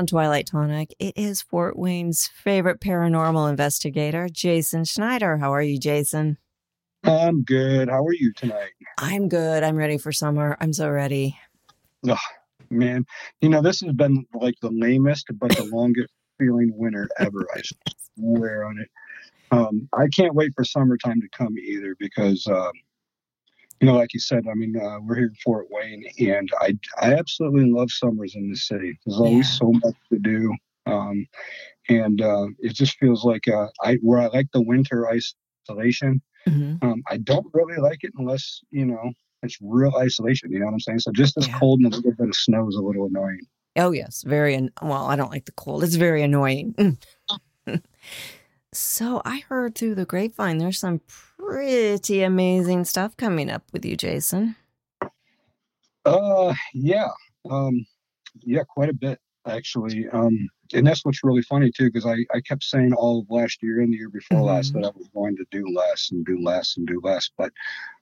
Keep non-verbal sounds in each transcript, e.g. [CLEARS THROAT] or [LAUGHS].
On Twilight Tonic, it is Fort Wayne's favorite paranormal investigator, Jason Snyder. How are you, Jason? I'm good. How are you tonight? I'm good. I'm ready for summer. I'm so ready. Oh, man. You know, this has been like the lamest but the longest feeling winter ever. I swear on it. Um, I can't wait for summertime to come either because uh, you know, like you said, I mean, uh, we're here in Fort Wayne, and I I absolutely love summers in this city. There's always yeah. so much to do, um, and uh, it just feels like uh, I where I like the winter isolation. Mm-hmm. Um, I don't really like it unless you know it's real isolation. You know what I'm saying? So just as yeah. cold and a little bit of snow is a little annoying. Oh yes, very. An- well, I don't like the cold. It's very annoying. [LAUGHS] so I heard through the grapevine there's some pretty amazing stuff coming up with you, Jason. Uh, yeah, um, yeah, quite a bit actually. Um, and that's what's really funny too, because I, I kept saying all of last year and the year before mm-hmm. last that I was going to do less and do less and do less, but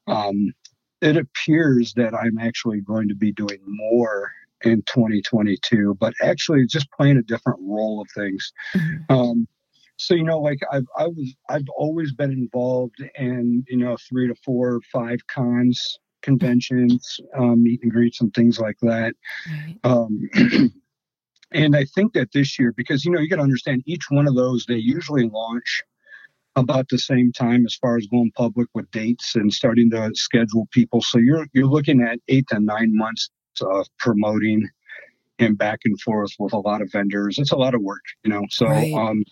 um, it appears that I'm actually going to be doing more in 2022, but actually just playing a different role of things. Mm-hmm. Um, so you know like i've i was i've always been involved in you know three to four five cons conventions um, meet and greets and things like that. Um, [CLEARS THROAT] and i think that this year because you know you got to understand each one of those they usually launch about the same time as far as going public with dates and starting to schedule people. So you're you're looking at eight to nine months of promoting and back and forth with a lot of vendors. It's a lot of work you know? So right. um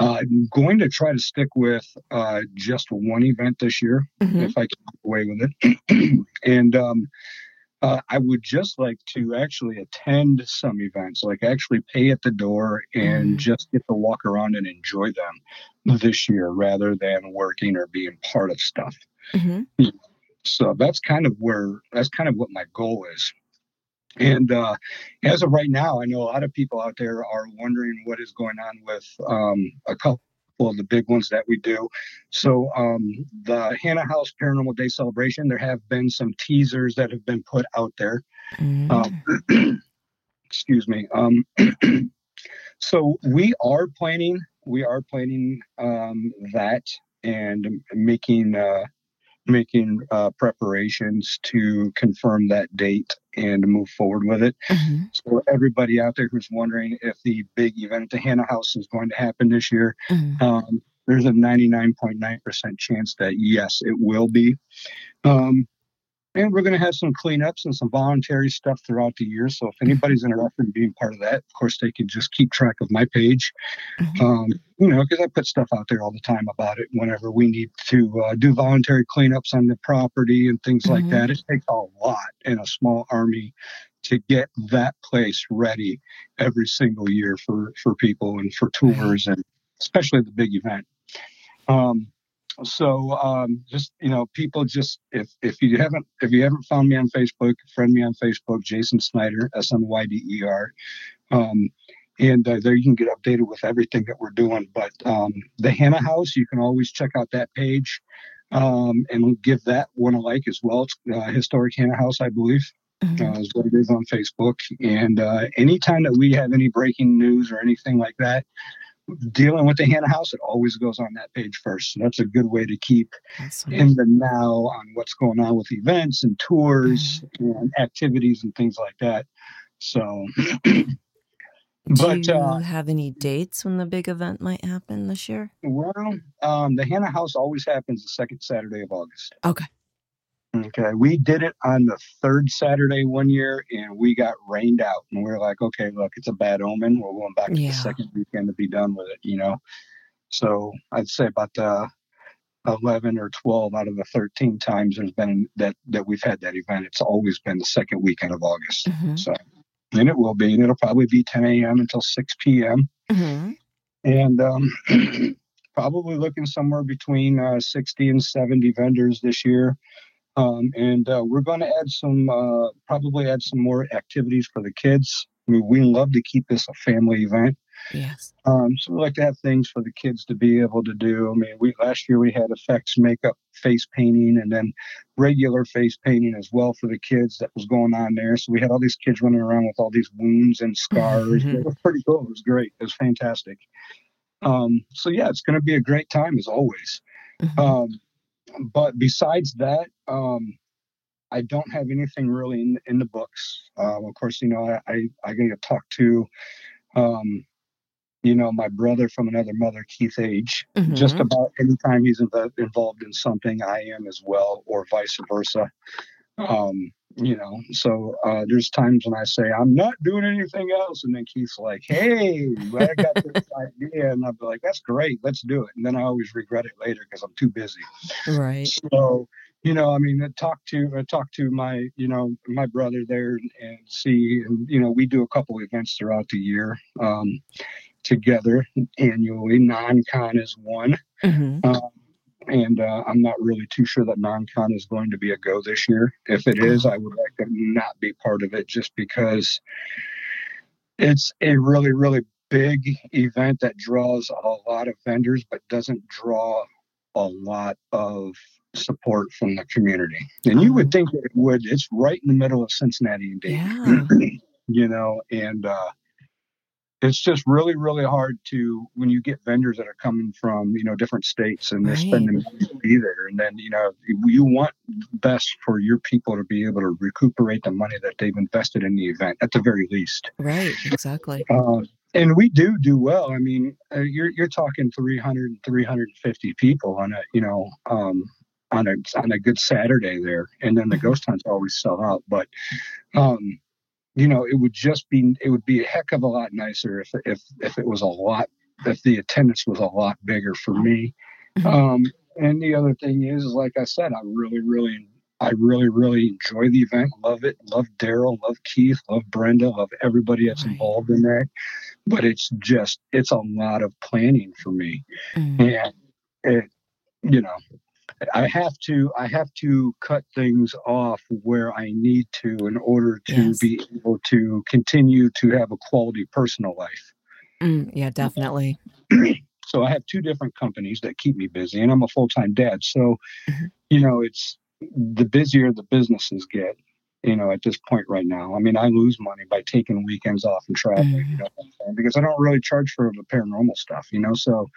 uh, I'm going to try to stick with uh, just one event this year, mm-hmm. if I can get away with it. [CLEARS THROAT] and um, uh, I would just like to actually attend some events, like actually pay at the door and mm-hmm. just get to walk around and enjoy them this year rather than working or being part of stuff. Mm-hmm. So that's kind of where, that's kind of what my goal is. And uh, as of right now, I know a lot of people out there are wondering what is going on with um, a couple of the big ones that we do. So, um, the Hannah House Paranormal Day celebration, there have been some teasers that have been put out there. Mm. Um, [CLEARS THROAT] excuse me. Um, [CLEARS THROAT] so, we are planning. We are planning um, that and making uh, making uh, preparations to confirm that date and move forward with it. Mm-hmm. So everybody out there who's wondering if the big event at the Hannah House is going to happen this year, mm-hmm. um, there's a 99.9% chance that yes, it will be. Um, and we're going to have some cleanups and some voluntary stuff throughout the year. So if anybody's interested in being part of that, of course, they can just keep track of my page. Mm-hmm. Um, you know, because I put stuff out there all the time about it whenever we need to uh, do voluntary cleanups on the property and things mm-hmm. like that. It takes a lot in a small army to get that place ready every single year for, for people and for tours and especially the big event. Um, so um, just you know, people just if if you haven't if you haven't found me on Facebook, friend me on Facebook, Jason Snyder, S N Y D E R. Um, and uh, there you can get updated with everything that we're doing. But um, the Hannah House, you can always check out that page um, and give that one a like as well. It's uh, Historic Hannah House, I believe. Mm-hmm. Uh, is what it is on Facebook. And uh, anytime that we have any breaking news or anything like that, dealing with the Hannah House, it always goes on that page first. So that's a good way to keep awesome. in the now on what's going on with events and tours mm-hmm. and activities and things like that. So, [CLEARS THROAT] but do you uh, have any dates when the big event might happen this year? Well, um, the Hannah House always happens the second Saturday of August. Okay. Okay, we did it on the third Saturday one year, and we got rained out, and we are like, okay, look, it's a bad omen. We're going back to the second weekend to be done with it, you know. So I'd say about the eleven or twelve out of the thirteen times there's been that that we've had that event. It's always been the second weekend of August. Mm-hmm. So, and it will be, and it'll probably be 10 a.m. until 6 p.m. Mm-hmm. And um, [CLEARS THROAT] probably looking somewhere between uh, 60 and 70 vendors this year. Um, and uh, we're going to add some, uh, probably add some more activities for the kids. I mean, we love to keep this a family event. Yes. Um, so we like to have things for the kids to be able to do. I mean, we last year we had effects, makeup, face painting, and then regular face painting as well for the kids that was going on there. So we had all these kids running around with all these wounds and scars. Mm-hmm. It was pretty cool. It was great. It was fantastic. Um, so yeah, it's going to be a great time as always. Mm-hmm. Um, but besides that, um, I don't have anything really in, in the books. Um, of course, you know, I, I, I get to talk to, um, you know, my brother from another mother, Keith Age. Mm-hmm. Just about anytime he's inv- involved in something, I am as well, or vice versa. Um, you know, so uh, there's times when I say I'm not doing anything else, and then Keith's like, "Hey, I got this [LAUGHS] idea," and I'll be like, "That's great, let's do it." And then I always regret it later because I'm too busy. Right. So, you know, I mean, talk to uh, talk to my, you know, my brother there and, and see, and you know, we do a couple events throughout the year. Um, together annually. Non-con is one. Mm-hmm. Um, and uh, I'm not really too sure that non-con is going to be a go this year. If it is, I would like to not be part of it just because it's a really, really big event that draws a lot of vendors, but doesn't draw a lot of support from the community. And you would oh. think it would. It's right in the middle of Cincinnati and Dayton. Yeah. [CLEARS THROAT] you know, and uh, it's just really really hard to when you get vendors that are coming from you know different states and they're right. spending money to be there and then you know you want best for your people to be able to recuperate the money that they've invested in the event at the very least right exactly uh, and we do do well i mean uh, you're you're talking 300 350 people on a you know um, on a on a good saturday there and then the mm-hmm. ghost hunts always sell out but um you know, it would just be it would be a heck of a lot nicer if if if it was a lot if the attendance was a lot bigger for me. Mm-hmm. Um, and the other thing is, like I said, I really, really, I really, really enjoy the event. Love it. Love Daryl. Love Keith. Love Brenda. Love everybody that's involved in that. But it's just, it's a lot of planning for me, mm-hmm. and it, you know, I have to I have to cut things off where I need to in order to yes. be able to continue to have a quality personal life. Mm, yeah, definitely. [CLEARS THROAT] so I have two different companies that keep me busy, and I'm a full time dad. So, mm-hmm. you know, it's the busier the businesses get. You know, at this point right now, I mean, I lose money by taking weekends off and traveling. Mm-hmm. You know, because I don't really charge for the paranormal stuff. You know, so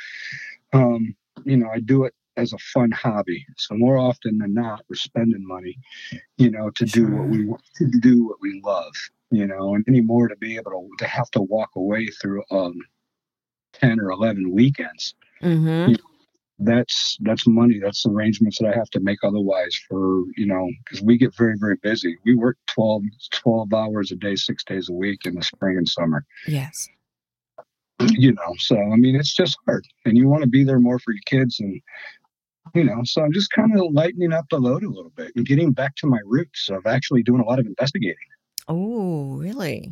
um, you know, I do it as a fun hobby. So more often than not, we're spending money, you know, to sure. do what we to do what we love, you know, and anymore to be able to, to have to walk away through um, ten or eleven weekends. Mm-hmm. You know, that's that's money. That's arrangements that I have to make otherwise for you know because we get very very busy. We work 12, 12 hours a day, six days a week in the spring and summer. Yes you know so i mean it's just hard and you want to be there more for your kids and you know, so I'm just kind of lightening up the load a little bit and getting back to my roots of actually doing a lot of investigating. Oh, really?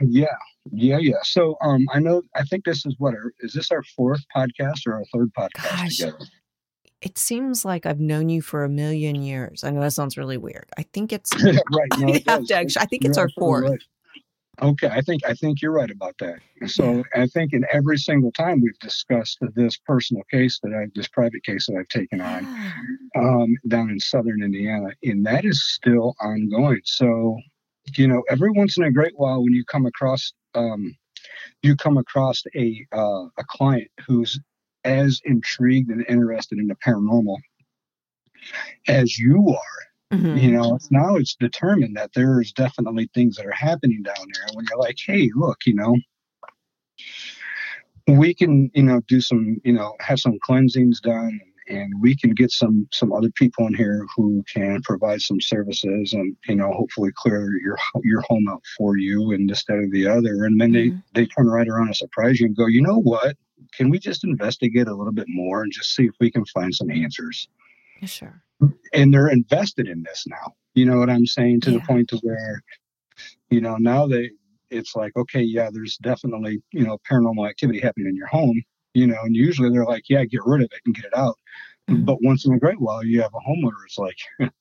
Yeah, yeah, yeah. So, um, I know. I think this is what our, is this our fourth podcast or our third podcast Gosh. together? it seems like I've known you for a million years. I know that sounds really weird. I think it's [LAUGHS] right. No, it [LAUGHS] I, actually, I think it's our fourth. Right. Okay, I think I think you're right about that. So. [CLEARS THROAT] I think in every single time we've discussed this personal case that I, this private case that I've taken on um, down in southern Indiana, and that is still ongoing. So, you know, every once in a great while, when you come across um, you come across a uh, a client who's as intrigued and interested in the paranormal as you are. Mm-hmm. You know, now it's determined that there's definitely things that are happening down there. When you're like, hey, look, you know, we can, you know, do some, you know, have some cleansings done and we can get some some other people in here who can provide some services and you know hopefully clear your your home out for you and this that or the other and then mm-hmm. they they turn right around and surprise you and go you know what can we just investigate a little bit more and just see if we can find some answers? Sure. And they're invested in this now. You know what I'm saying? To yeah. the point to where, you know, now they it's like, okay, yeah, there's definitely, you know, paranormal activity happening in your home, you know, and usually they're like, yeah, get rid of it and get it out. Mm-hmm. But once in a great while, you have a homeowner It's like, [LAUGHS]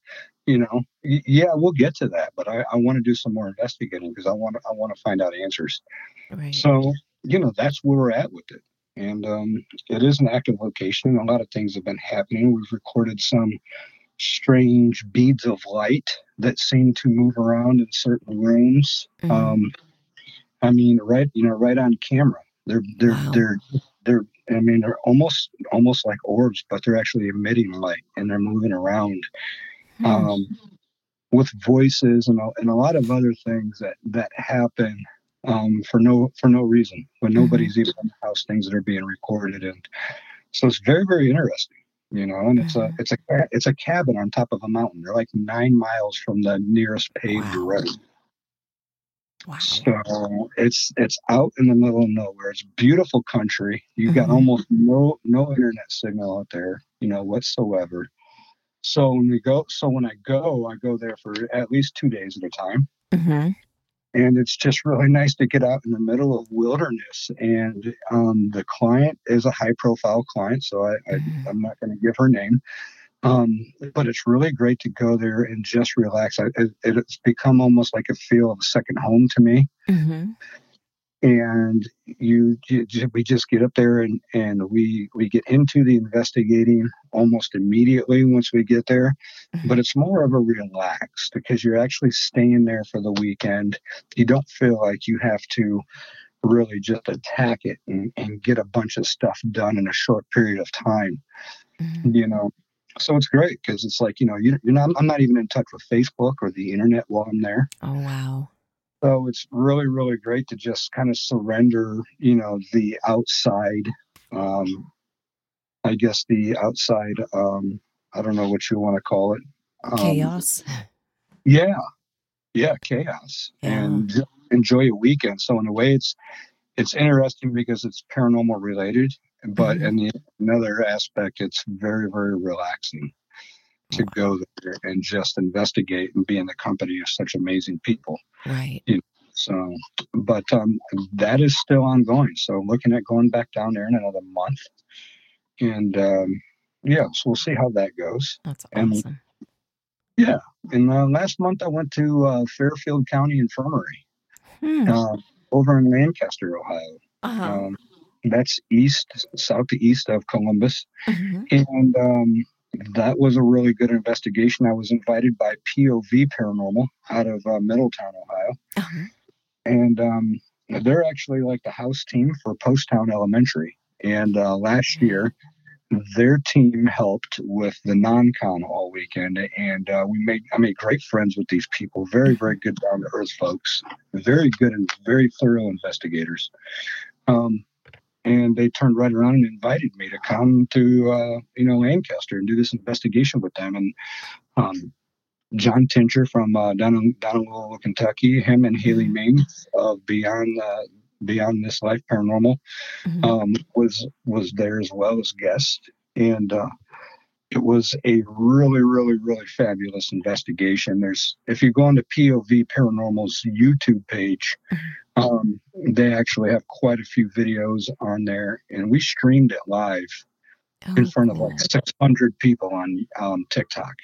you know, yeah, we'll get to that, but I, I want to do some more investigating because I want to, I want to find out answers. Right. So, you know, that's where we're at with it and um, it is an active location. A lot of things have been happening. We've recorded some strange beads of light that seem to move around in certain rooms. Mm-hmm. Um, I mean, right, you know, right on camera. They're they're wow. they're they're. I mean, they're almost almost like orbs, but they're actually emitting light and they're moving around. Mm-hmm. Um, with voices and a, and a lot of other things that that happen um, for no for no reason when mm-hmm. nobody's mm-hmm. even in the house. Things that are being recorded, and so it's very very interesting. You know, and it's mm-hmm. a it's a it's a cabin on top of a mountain. They're like nine miles from the nearest paved wow. road. Wow. So it's it's out in the middle of nowhere. It's beautiful country. You've got mm-hmm. almost no no internet signal out there, you know, whatsoever. So when we go, so when I go, I go there for at least two days at a time. And it's just really nice to get out in the middle of wilderness. And um, the client is a high profile client, so I, I, am mm-hmm. not going to give her name. Um, but it's really great to go there and just relax. I, it, it's become almost like a feel of a second home to me. Mm-hmm and you, we just get up there and, and we we get into the investigating almost immediately once we get there. Mm-hmm. but it's more of a relaxed because you're actually staying there for the weekend. You don't feel like you have to really just attack it and, and get a bunch of stuff done in a short period of time mm-hmm. you know? So it's great because it's like you know you, you're not i'm not even in touch with facebook or the internet while i'm there. Oh wow so it's really, really great to just kind of surrender, you know, the outside, um, I guess the outside, um, I don't know what you want to call it. Um, chaos. Yeah. Yeah. Chaos yeah. and enjoy a weekend. So in a way it's, it's interesting because it's paranormal related, but mm-hmm. in the, another aspect, it's very, very relaxing to go there and just investigate and be in the company of such amazing people. Right. You know, so, but um, that is still ongoing. So, looking at going back down there in another month, and um, yeah, so we'll see how that goes. That's awesome. And, yeah, and uh, last month I went to uh, Fairfield County Infirmary hmm. uh, over in Lancaster, Ohio. Uh-huh. Um, that's east, southeast of Columbus, mm-hmm. and um, that was a really good investigation. I was invited by POV Paranormal out of uh, Middletown, Ohio. Uh-huh. And um, they're actually like the house team for Poasttown Elementary. And uh, last year, their team helped with the non-con all weekend, and uh, we made I made great friends with these people. Very, very good down to earth folks. Very good and very thorough investigators. Um, and they turned right around and invited me to come to uh, you know Lancaster and do this investigation with them. And um, John Tincher from uh, down in down in Louisville, Kentucky, him and Haley mm-hmm. Ming of Beyond uh, Beyond This Life Paranormal mm-hmm. um, was was there as well as guest, and uh, it was a really, really, really fabulous investigation. There's if you go on to POV Paranormal's YouTube page, mm-hmm. um, they actually have quite a few videos on there, and we streamed it live oh, in front of like 600 people on um, TikTok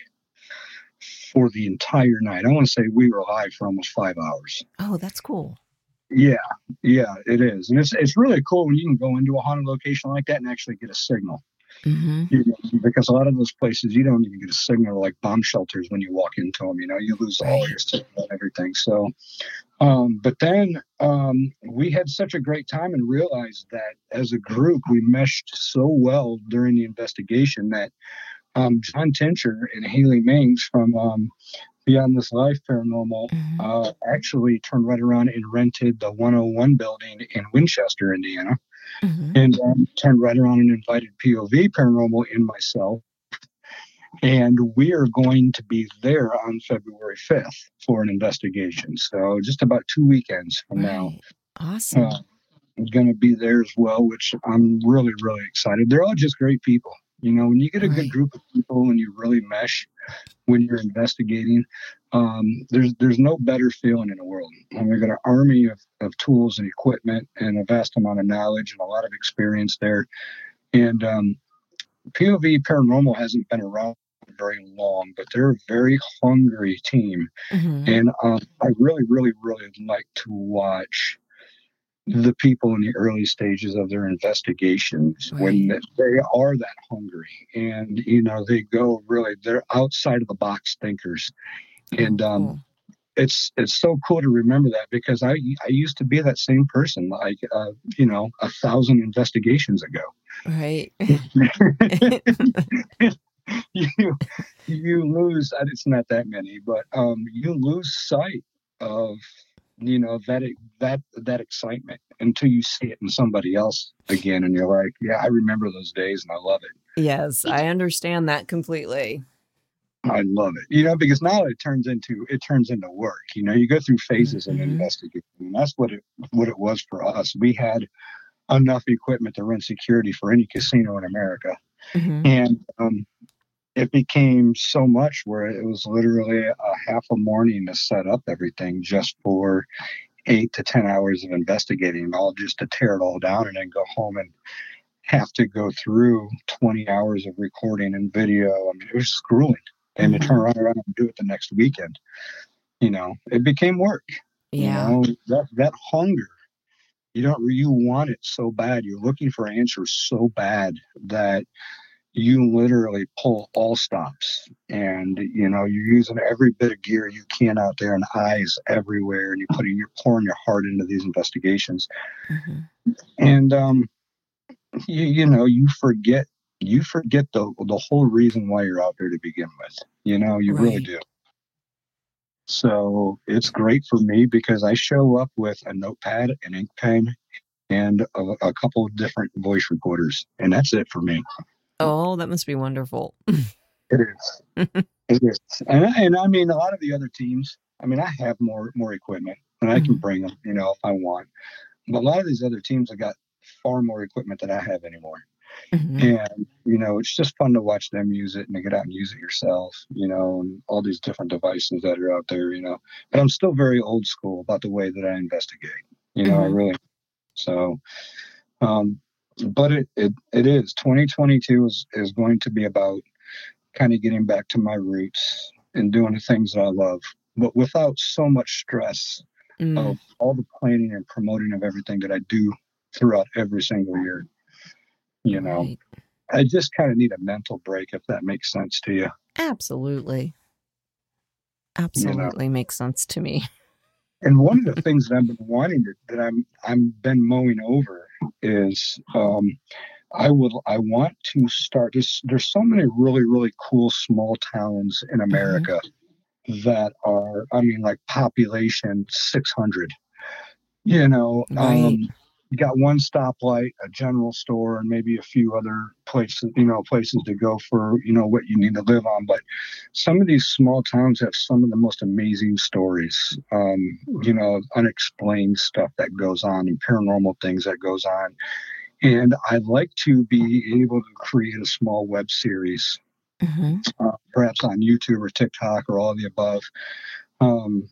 for the entire night. I want to say we were live for almost five hours. Oh, that's cool. Yeah, yeah, it is, and it's it's really cool when you can go into a haunted location like that and actually get a signal. Mm-hmm. You know, because a lot of those places you don't even get a signal like bomb shelters when you walk into them. You know, you lose all your signal and everything. So, um, but then um, we had such a great time and realized that as a group we meshed so well during the investigation that um, John Tincher and Haley Mings from um, Beyond This Life Paranormal mm-hmm. uh, actually turned right around and rented the 101 building in Winchester, Indiana, mm-hmm. and um, turned right around and invited POV Paranormal and myself. And we are going to be there on February 5th for an investigation. So just about two weekends from right. now. Awesome. Uh, I'm going to be there as well, which I'm really, really excited. They're all just great people. You know, when you get a right. good group of people and you really mesh when you're investigating, um, there's there's no better feeling in the world. And we've got an army of, of tools and equipment and a vast amount of knowledge and a lot of experience there. And um, POV Paranormal hasn't been around very long, but they're a very hungry team. Mm-hmm. And um, I really, really, really like to watch the people in the early stages of their investigations right. when they are that hungry and you know they go really they're outside of the box thinkers and um cool. it's it's so cool to remember that because i i used to be that same person like uh, you know a thousand investigations ago. Right. [LAUGHS] You you lose it's not that many but um you lose sight of you know that that that excitement until you see it in somebody else again and you're like yeah i remember those days and i love it. Yes i understand that completely i love it you know because now it turns into it turns into work you know you go through phases mm-hmm. of investigating and that's what it what it was for us we had enough equipment to run security for any casino in america mm-hmm. and um, it became so much where it was literally a half a morning to set up everything just for eight to 10 hours of investigating, all just to tear it all down and then go home and have to go through 20 hours of recording and video. I mean, it was just grueling. And mm-hmm. to turn around, around and do it the next weekend, you know, it became work. Yeah. You know, that, that hunger, you don't, you want it so bad. You're looking for answers so bad that you literally pull all stops and you know you're using every bit of gear you can out there and eyes everywhere and you're putting you're pouring your heart into these investigations mm-hmm. and um you, you know you forget you forget the the whole reason why you're out there to begin with you know you right. really do so it's great for me because i show up with a notepad an ink pen and a, a couple of different voice recorders and that's it for me Oh, that must be wonderful. it is. [LAUGHS] it is. And, and I mean, a lot of the other teams, I mean, I have more more equipment and I mm-hmm. can bring them, you know, if I want. But a lot of these other teams have got far more equipment than I have anymore. Mm-hmm. And, you know, it's just fun to watch them use it and to get out and use it yourself, you know, and all these different devices that are out there, you know. But I'm still very old school about the way that I investigate. You know, mm-hmm. I really so um, but it, it, it is 2022 is, is going to be about kind of getting back to my roots and doing the things that I love, but without so much stress mm. of all the planning and promoting of everything that I do throughout every single year. You know, right. I just kind of need a mental break if that makes sense to you. Absolutely. Absolutely you know? makes sense to me. And one of the [LAUGHS] things that I've been wanting to, that I'm I'm been mowing over is um, I would I want to start. There's, there's so many really really cool small towns in mm-hmm. America mm-hmm. that are I mean like population 600. You know, right. um, you got one stoplight, a general store, and maybe a few other places, you know, places to go for, you know, what you need to live on. But some of these small towns have some of the most amazing stories, um, you know, unexplained stuff that goes on and paranormal things that goes on. And I'd like to be able to create a small web series, mm-hmm. uh, perhaps on YouTube or TikTok or all of the above, um,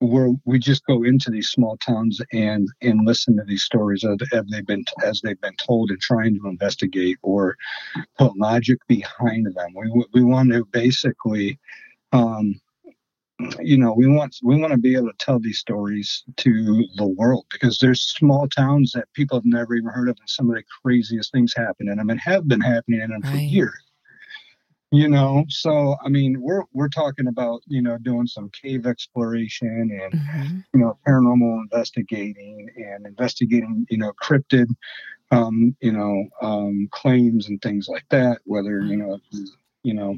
where we just go into these small towns and and listen to these stories as, they've been as they've been told and trying to investigate or put logic behind them. We we want to basically, um, you know, we want we want to be able to tell these stories to the world because there's small towns that people have never even heard of, and some of the craziest things happen in them and have been happening in them right. for years you know so i mean we're we're talking about you know doing some cave exploration and mm-hmm. you know paranormal investigating and investigating you know cryptid um you know um claims and things like that whether you know you know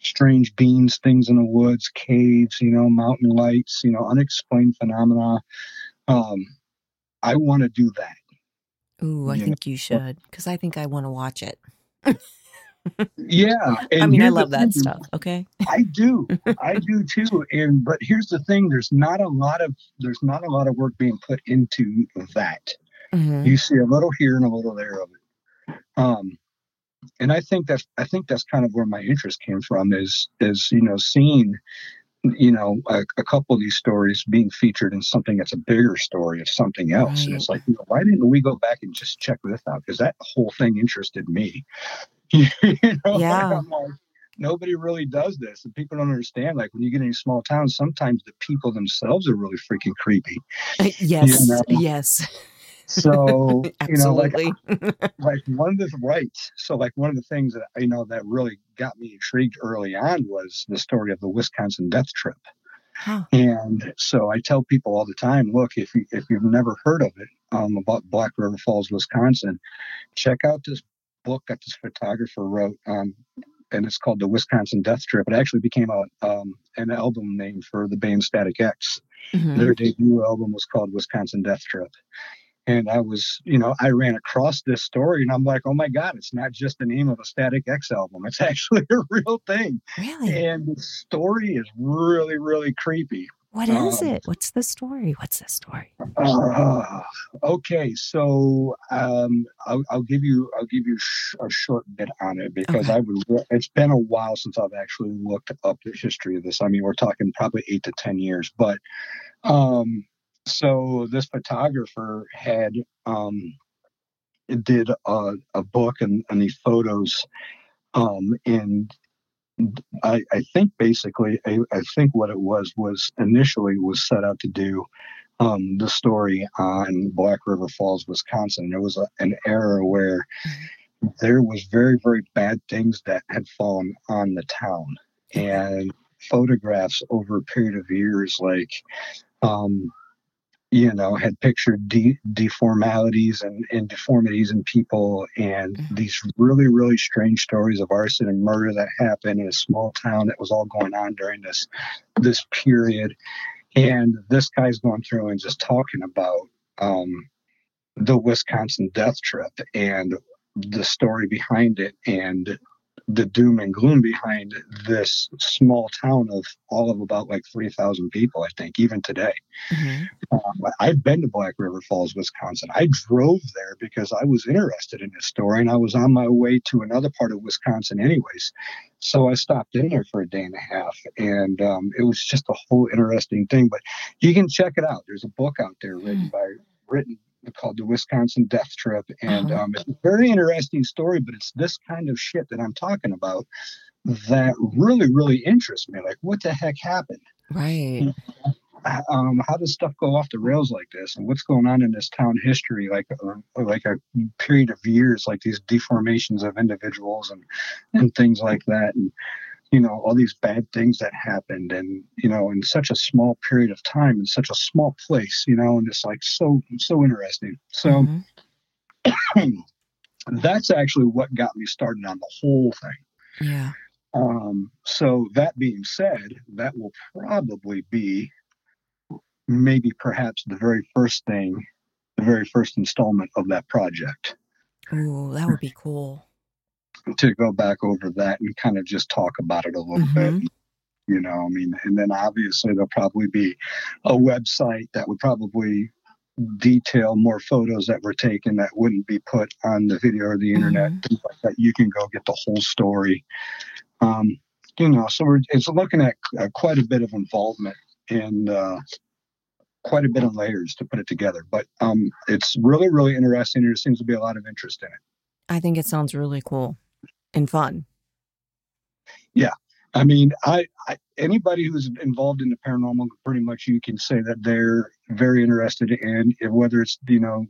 strange beings things in the woods caves you know mountain lights you know unexplained phenomena um i want to do that Ooh, I think know? you should because I think I want to watch it. [LAUGHS] yeah. [LAUGHS] I mean, I love that stuff. Okay. I do. [LAUGHS] I do too. And but here's the thing: there's not a lot of there's not a lot of work being put into that. Mm-hmm. You see a little here and a little there of it. Um, and I think that's I think that's kind of where my interest came from is is you know seeing you know a, a, couple of these stories being featured in something that's a bigger story of something else right. and it's like you know, why didn't we go back and just check this out because that whole thing interested me [LAUGHS] you know, yeah. Like, nobody really does this, and people don't understand. Like when you get in a small towns, sometimes the people themselves are really freaking creepy. Uh, yes, you know? yes. So [LAUGHS] you know, like, [LAUGHS] like one of the right. So like one of the things that you know that really got me intrigued early on was the story of the Wisconsin Death Trip. Huh. And so I tell people all the time, look, if you if you've never heard of it, um, about Black River Falls, Wisconsin, check out this book that this photographer wrote, um, and it's called The Wisconsin Death Trip. It actually became a um, an album name for the band Static X. Mm-hmm. Their debut album was called Wisconsin Death Trip. And I was, you know, I ran across this story and I'm like, oh my God, it's not just the name of a Static X album. It's [LAUGHS] actually a real thing. Really? And the story is really, really creepy. What is um, it? What's the story? What's the story? Uh, okay, so um, I'll, I'll, give you I'll give you sh- a short bit on it because okay. I would. It's been a while since I've actually looked up the history of this. I mean, we're talking probably eight to ten years, but um, so this photographer had um, did a, a book and, and these photos um, and I, I think basically, I, I, think what it was was initially was set out to do um, the story on Black River Falls, Wisconsin. There was a, an era where there was very, very bad things that had fallen on the town, and photographs over a period of years, like um, you know, had pictured de- deformalities and, and deformities in people and mm-hmm. these really, really strange stories of arson and murder that happened in a small town that was all going on during this this period. And this guy's going through and just talking about um, the Wisconsin death trip and the story behind it and the doom and gloom behind this small town of all of about like 3,000 people, I think, even today. Mm-hmm. Um, I've been to Black River Falls, Wisconsin. I drove there because I was interested in this story and I was on my way to another part of Wisconsin, anyways. So I stopped in there for a day and a half and um, it was just a whole interesting thing. But you can check it out. There's a book out there written mm. by written called the Wisconsin Death Trip, and uh-huh. um, it's a very interesting story. But it's this kind of shit that I'm talking about that really, really interests me. Like, what the heck happened? Right. Um, how does stuff go off the rails like this, and what's going on in this town history, like uh, like a period of years, like these deformations of individuals and and things like that, and you know all these bad things that happened and you know in such a small period of time in such a small place you know and it's like so so interesting. So mm-hmm. [CLEARS THROAT] that's actually what got me started on the whole thing. Yeah. Um so that being said that will probably be maybe perhaps the very first thing the very first installment of that project. Oh that would be cool to go back over that and kind of just talk about it a little mm-hmm. bit. You know, I mean, and then obviously there'll probably be a website that would probably detail more photos that were taken that wouldn't be put on the video or the internet, mm-hmm. like that. You can go get the whole story. Um, you know, so we're, it's looking at uh, quite a bit of involvement and uh, quite a bit of layers to put it together. But um, it's really, really interesting. There seems to be a lot of interest in it. I think it sounds really cool and fun. Yeah. I mean, I, I, anybody who's involved in the paranormal, pretty much you can say that they're very interested in whether it's you know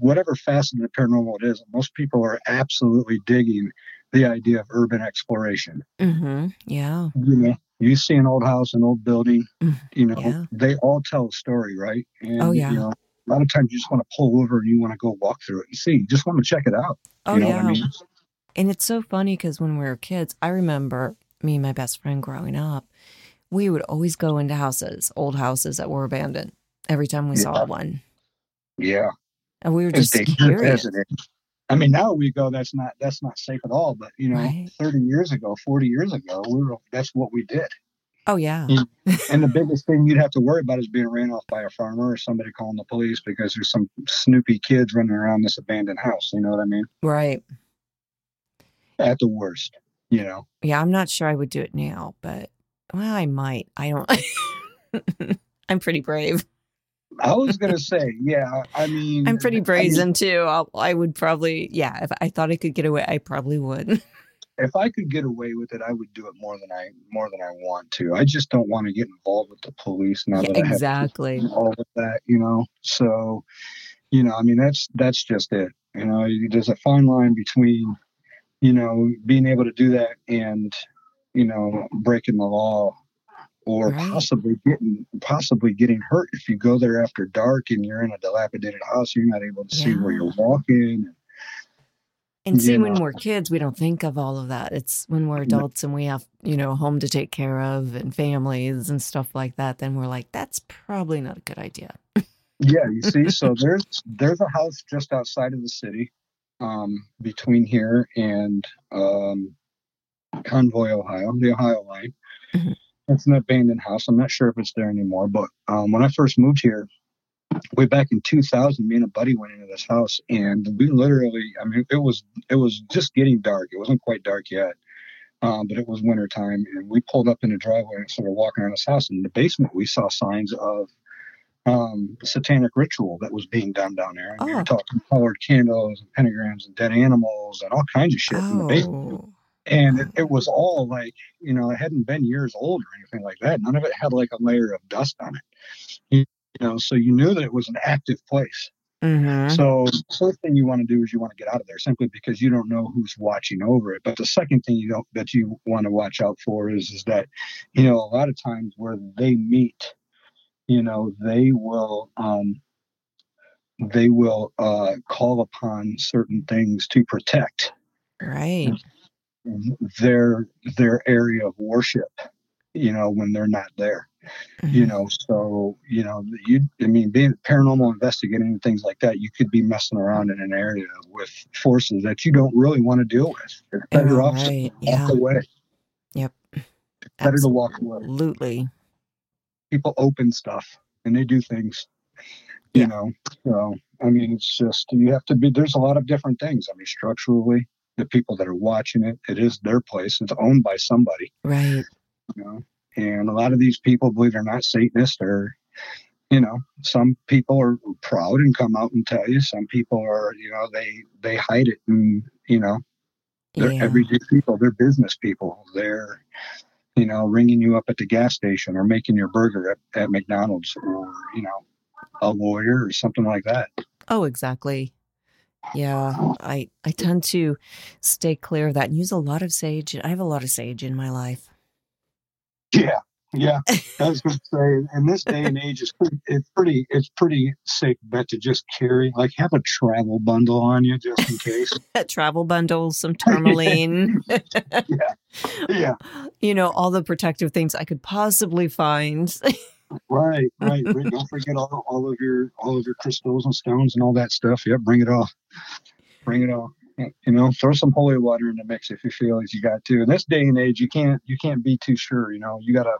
whatever facet of the paranormal it is. Most people are absolutely digging the idea of urban exploration. Mm-hmm. Yeah. You know, you see an old house, an old building. Mm, You know, yeah. they all tell a story, right? And, Oh, yeah. You know, a lot of times you just want to pull over and you want to go walk through it and see. You just want to check it out. Oh you know yeah. what I mean? And it's so funny because when we were kids, I remember me and my best friend growing up, we would always go into houses, old houses that were abandoned every time we saw one. Yeah. And we were just curious. I mean, now we go. That's not that's not safe at all. But you know, Right. thirty years ago, forty years ago, we were that's what we did. Oh, yeah. Yeah. And the [LAUGHS] biggest thing you'd have to worry about is being ran off by a farmer or somebody calling the police because there's some snoopy kids running around this abandoned house. You know what I mean? Right. At the worst, you know. Yeah. I'm not sure I would do it now, but well, I might. I don't. [LAUGHS] I'm pretty brave. I was gonna say, yeah. I mean, I'm pretty I mean, brazen too. I'll, I would probably, yeah. If I thought I could get away, I probably would. [LAUGHS] if I could get away with it, I would do it more than I more than I want to. I just don't want to get involved with the police now Yeah, that I exactly. all of that, you know. So, you know, I mean, that's that's just it. You know, there's a fine line between, you know, being able to do that and, you know, breaking the law, or Right. possibly getting possibly getting hurt if you go there after dark and you're in a dilapidated house. You're not able to see where you're walking. And see, you when we're kids, we don't think of all of that. It's when we're adults and we have, you know, a home to take care of and families and stuff like that. Then we're like, that's probably not a good idea. Yeah, you see, so there's there's a house just outside of the city, um, between here and um, Convoy, Ohio, the Ohio line. Mhm. It's an abandoned house. I'm not sure if it's there anymore, but um, when I first moved here, way back in 2000, me and a buddy went into this house, and we literally, I mean, it was it was just getting dark. It wasn't quite dark yet. Um, but it was winter time, and we pulled up in the driveway and started walking around this house. And in the basement, we saw signs of um, satanic ritual that was being done down there. And we Oh. were talking colored candles and pentagrams and dead animals and all kinds of shit in the basement. Oh, And it, it was all like, you know, it hadn't been years old or anything like that. None of it had like a layer of dust on it. You, you know, so you knew that it was an active place. hmm So the first thing you want to do is you want to get out of there simply because you don't know who's watching over it. But the second thing you don't that you want to watch out for is is that, you know, a lot of times where they meet, you know, they will um they will uh call upon certain things to protect right. their their area of worship, you know, when they're not there. you Mhm. know so you know you i mean being paranormal investigating and things like that you could be messing around in an area with forces that you don't really want to deal with it's better off to walk away Yep. better to walk away Absolutely. People open stuff and they do things you Yeah. know so i mean it's just you have to be there's a lot of different things i mean structurally the people that are watching it it is their place it's owned by somebody Right. you know and a lot of these people believe they're not satanists or you know some people are proud and come out and tell you some people are you know they they hide it and you know they're Yeah. everyday people they're business people they're you know ringing you up at the gas station or making your burger at, at mcdonald's or you know a lawyer or something like that Oh, exactly. Yeah, I I tend to stay clear of that and use a lot of sage. I have a lot of sage in my life. yeah yeah [LAUGHS] i was going to say in this day and age it's pretty it's pretty it's pretty safe bet to just carry like have a travel bundle on you just in case [LAUGHS] Travel bundles, some [LAUGHS] tourmaline, yeah yeah. you know, all the protective things I could possibly find. Right, right. Bring- Don't forget all, all of your all of your crystals and stones and all that stuff. Yep, bring it all. Bring it all. You know, throw some holy water in the mix if you feel like you got to. In this day and age, you can't you can't be too sure. You know, you gotta.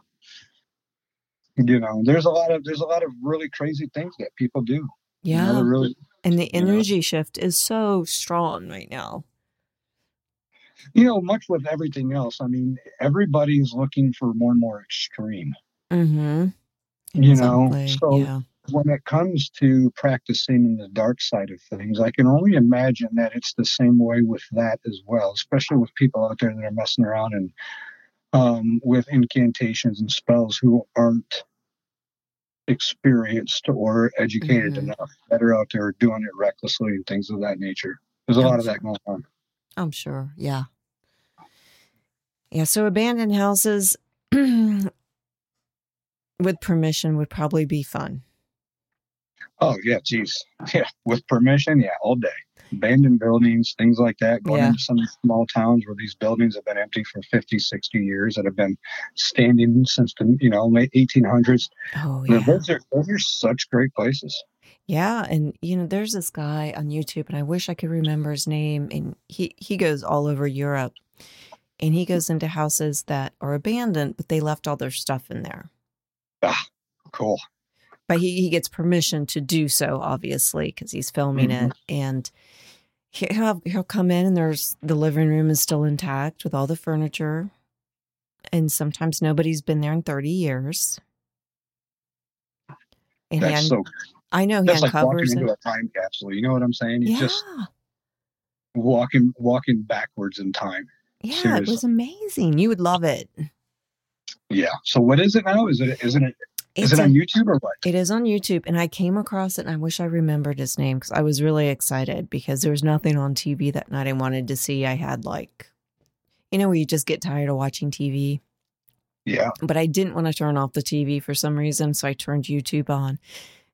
You know, there's a lot of there's a lot of really crazy things that people do. You know, Yeah. really, And the you know. energy shift is so strong right now. you know, much with everything else. I mean, everybody's looking for more and more extreme. Mm-hmm. You know, so- yeah. when it comes to practicing in the dark side of things, I can only imagine that it's the same way with that as well, especially with people out there that are messing around and um, with incantations and spells who aren't experienced or educated Mhm. enough that are out there doing it recklessly and things of that nature. There's a I'm lot of that going on. I'm sure. Yeah. Yeah. So abandoned houses [CLEARS THROAT] with permission would probably be fun. Oh yeah, geez, [LAUGHS] yeah. With permission, yeah, all day. Abandoned buildings, things like that. Going Yeah. into some small towns where these buildings have been empty for 50, 60 years that have been standing since the you know late 1800s. Oh, yeah. Those are those are such great places. Yeah, and you know, there's this guy on YouTube, and I wish I could remember his name. And he he goes all over Europe, and he goes into houses that are abandoned, but they left all their stuff in there. Ah, cool. But he he gets permission to do so, obviously, because he's filming Mhm. it, and he'll have, he'll come in, and there's the living room is still intact with all the furniture, and sometimes nobody's been there in thirty years. And That's un- so. I know he That's like walking uncovers into a time capsule. You know what I'm saying? You Yeah. just walking walking backwards in time. Yeah, it was amazing. You would love it. Yeah. So what is it now? Is it isn't it is It's it on a- YouTube or what? it is on YouTube, and I came across it, and I wish I remembered his name because I was really excited because there was nothing on TV that night I wanted to see. I had like, you know, where you just get tired of watching TV, Yeah. but I didn't want to turn off the TV for some reason, so I turned YouTube on,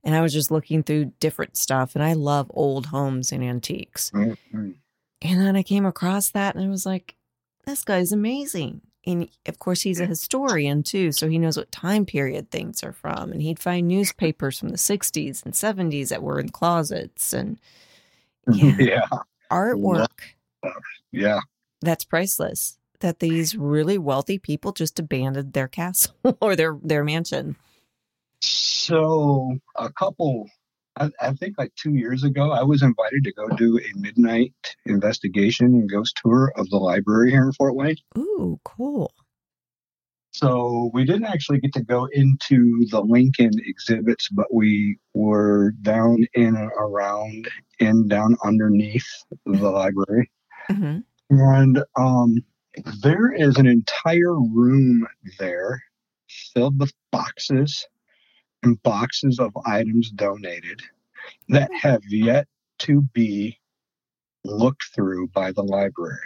and I was just looking through different stuff, and I love old homes and antiques. Mhm. And then I came across that and I was like, this guy's amazing. And of course, he's a historian too. So he knows what time period things are from. And he'd find newspapers from the 60s and 70s that were in closets and [LAUGHS] Yeah. yeah. artwork Yeah. that's priceless. That these really wealthy people just abandoned their castle [LAUGHS] or their, their mansion. So a couple, I, I think like two years ago, I was invited to go do a midnight investigation and ghost tour of the library here in Fort Wayne. Ooh, cool. So we didn't actually get to go into the Lincoln exhibits, but we were down in and around and down underneath the library. hmm And um, there is an entire room there filled with boxes and boxes of items donated that have yet to be looked through by the library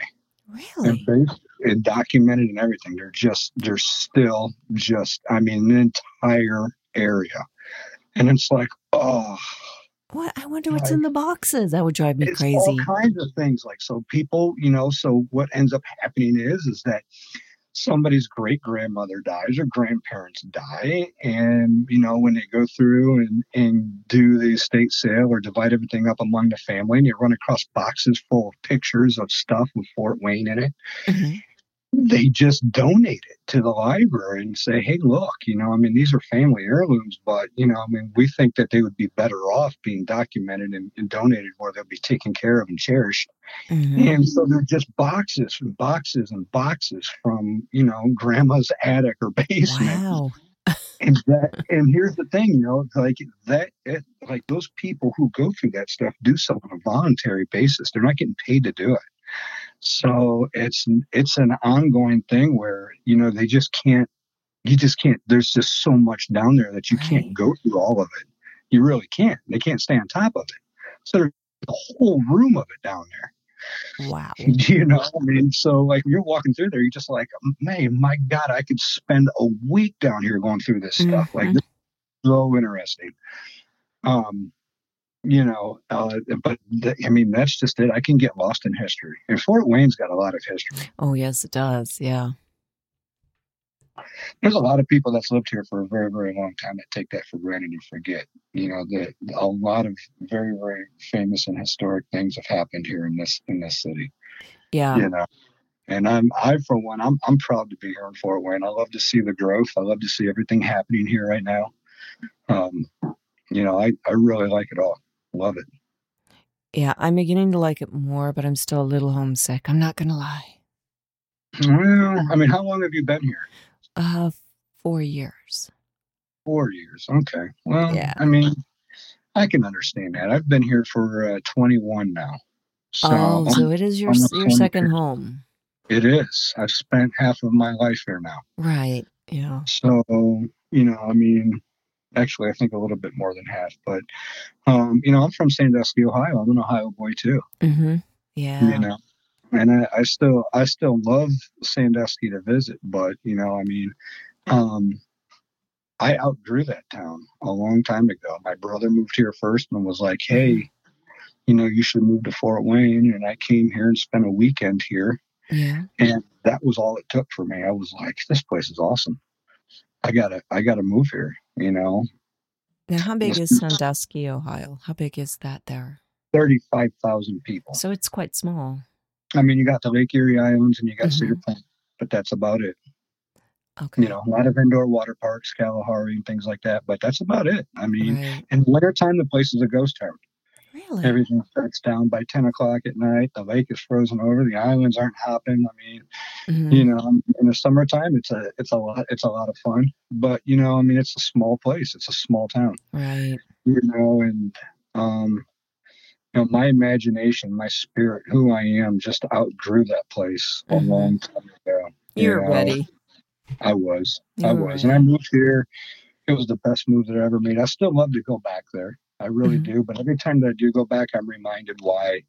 and, Really? based, and documented and everything. They're just, they're still just, I mean, an entire area. And it's like, oh, What? I wonder what's in the boxes. That would drive me it's crazy. all kinds of things like so people you know so what ends up happening is is that somebody's great grandmother dies or grandparents die and you know when they go through and and do the estate sale or divide everything up among the family and you run across boxes full of pictures of stuff with fort wayne in it Mhm. They just donate it to the library and say, hey, look, you know, I mean, these are family heirlooms, but, you know, I mean, we think that they would be better off being documented and, and donated where they'll be taken care of and cherished. Mhm. And so they're just boxes and boxes and boxes from, you know, grandma's [LAUGHS] attic or basement. Wow. And that, and here's the thing, you know, like that, it, like those people who go through that stuff do so on a voluntary basis. They're not getting paid to do it. So it's it's an ongoing thing where you know they just can't. You just can't. There's just so much down there that you Right. can't go through all of it. You really can't. They can't stay on top of it. So there's a whole room of it down there. Wow. [LAUGHS] You know, I mean, so like when you're walking through there, you're just like, man, my God, I could spend a week down here going through this stuff. Like Mhm. this is so interesting. Um, you know, uh, but th- I mean, that's just it. I can get lost in history, and Fort Wayne's got a lot of history. Oh, yes, it does. Yeah. There's a lot of people that's lived here for a very, very long time that take that for granted and forget. You know, that a lot of very, very famous and historic things have happened here in this in this city. Yeah. you know. And I'm I for one I'm I'm proud to be here in Fort Wayne. I love to see the growth. I love to see everything happening here right now. Um, you know, I, I really like it all. Love it. Yeah. I'm beginning to like it more, but I'm still a little homesick. I'm not going to lie. Well, I mean, how long have you been here? Uh, four years. Four years. Okay. Well, Yeah. I mean, I can understand that. I've been here for uh, 21 now. So oh, so it is your your 20 second home. it is. I've spent half of my life here now. Right. Yeah. So, you know, I mean, actually, I think a little bit more than half. But, um, you know, I'm from Sandusky, Ohio. I'm an Ohio boy too. Mm-hmm. Yeah. You know, and I, I still, I still love Sandusky to visit. But, you know, I mean, um, I outgrew that town a long time ago. My brother moved here first and was like, "Hey, you know, you should move to Fort Wayne." And I came here and spent a weekend here. Yeah. and that was all it took for me. I was like, this place is awesome. I gotta, I gotta move here. You know, Now, how big is Sandusky, Ohio? How big is that there? thirty-five thousand people. So it's quite small. I mean, you got the Lake Erie Islands and you got Mhm. Cedar Point, but that's about it. Okay. You know, a lot of indoor water parks, Kalahari, and things like that. But that's about it. I mean, Right. in wintertime, the place is a ghost town. Really? Everything shuts down by ten o'clock at night. The lake is frozen over. The islands aren't hopping. I mean, Mhm. you know in the summertime it's a it's a lot it's a lot of fun but you know i mean it's a small place it's a small town Right. you know and um you know my imagination my spirit who i am just outgrew that place a Mhm. long time ago you You're know. ready. i was You i was and i moved here it was the best move that i ever made i still love to go back there i really Mhm. do but every time that i do go back i'm reminded why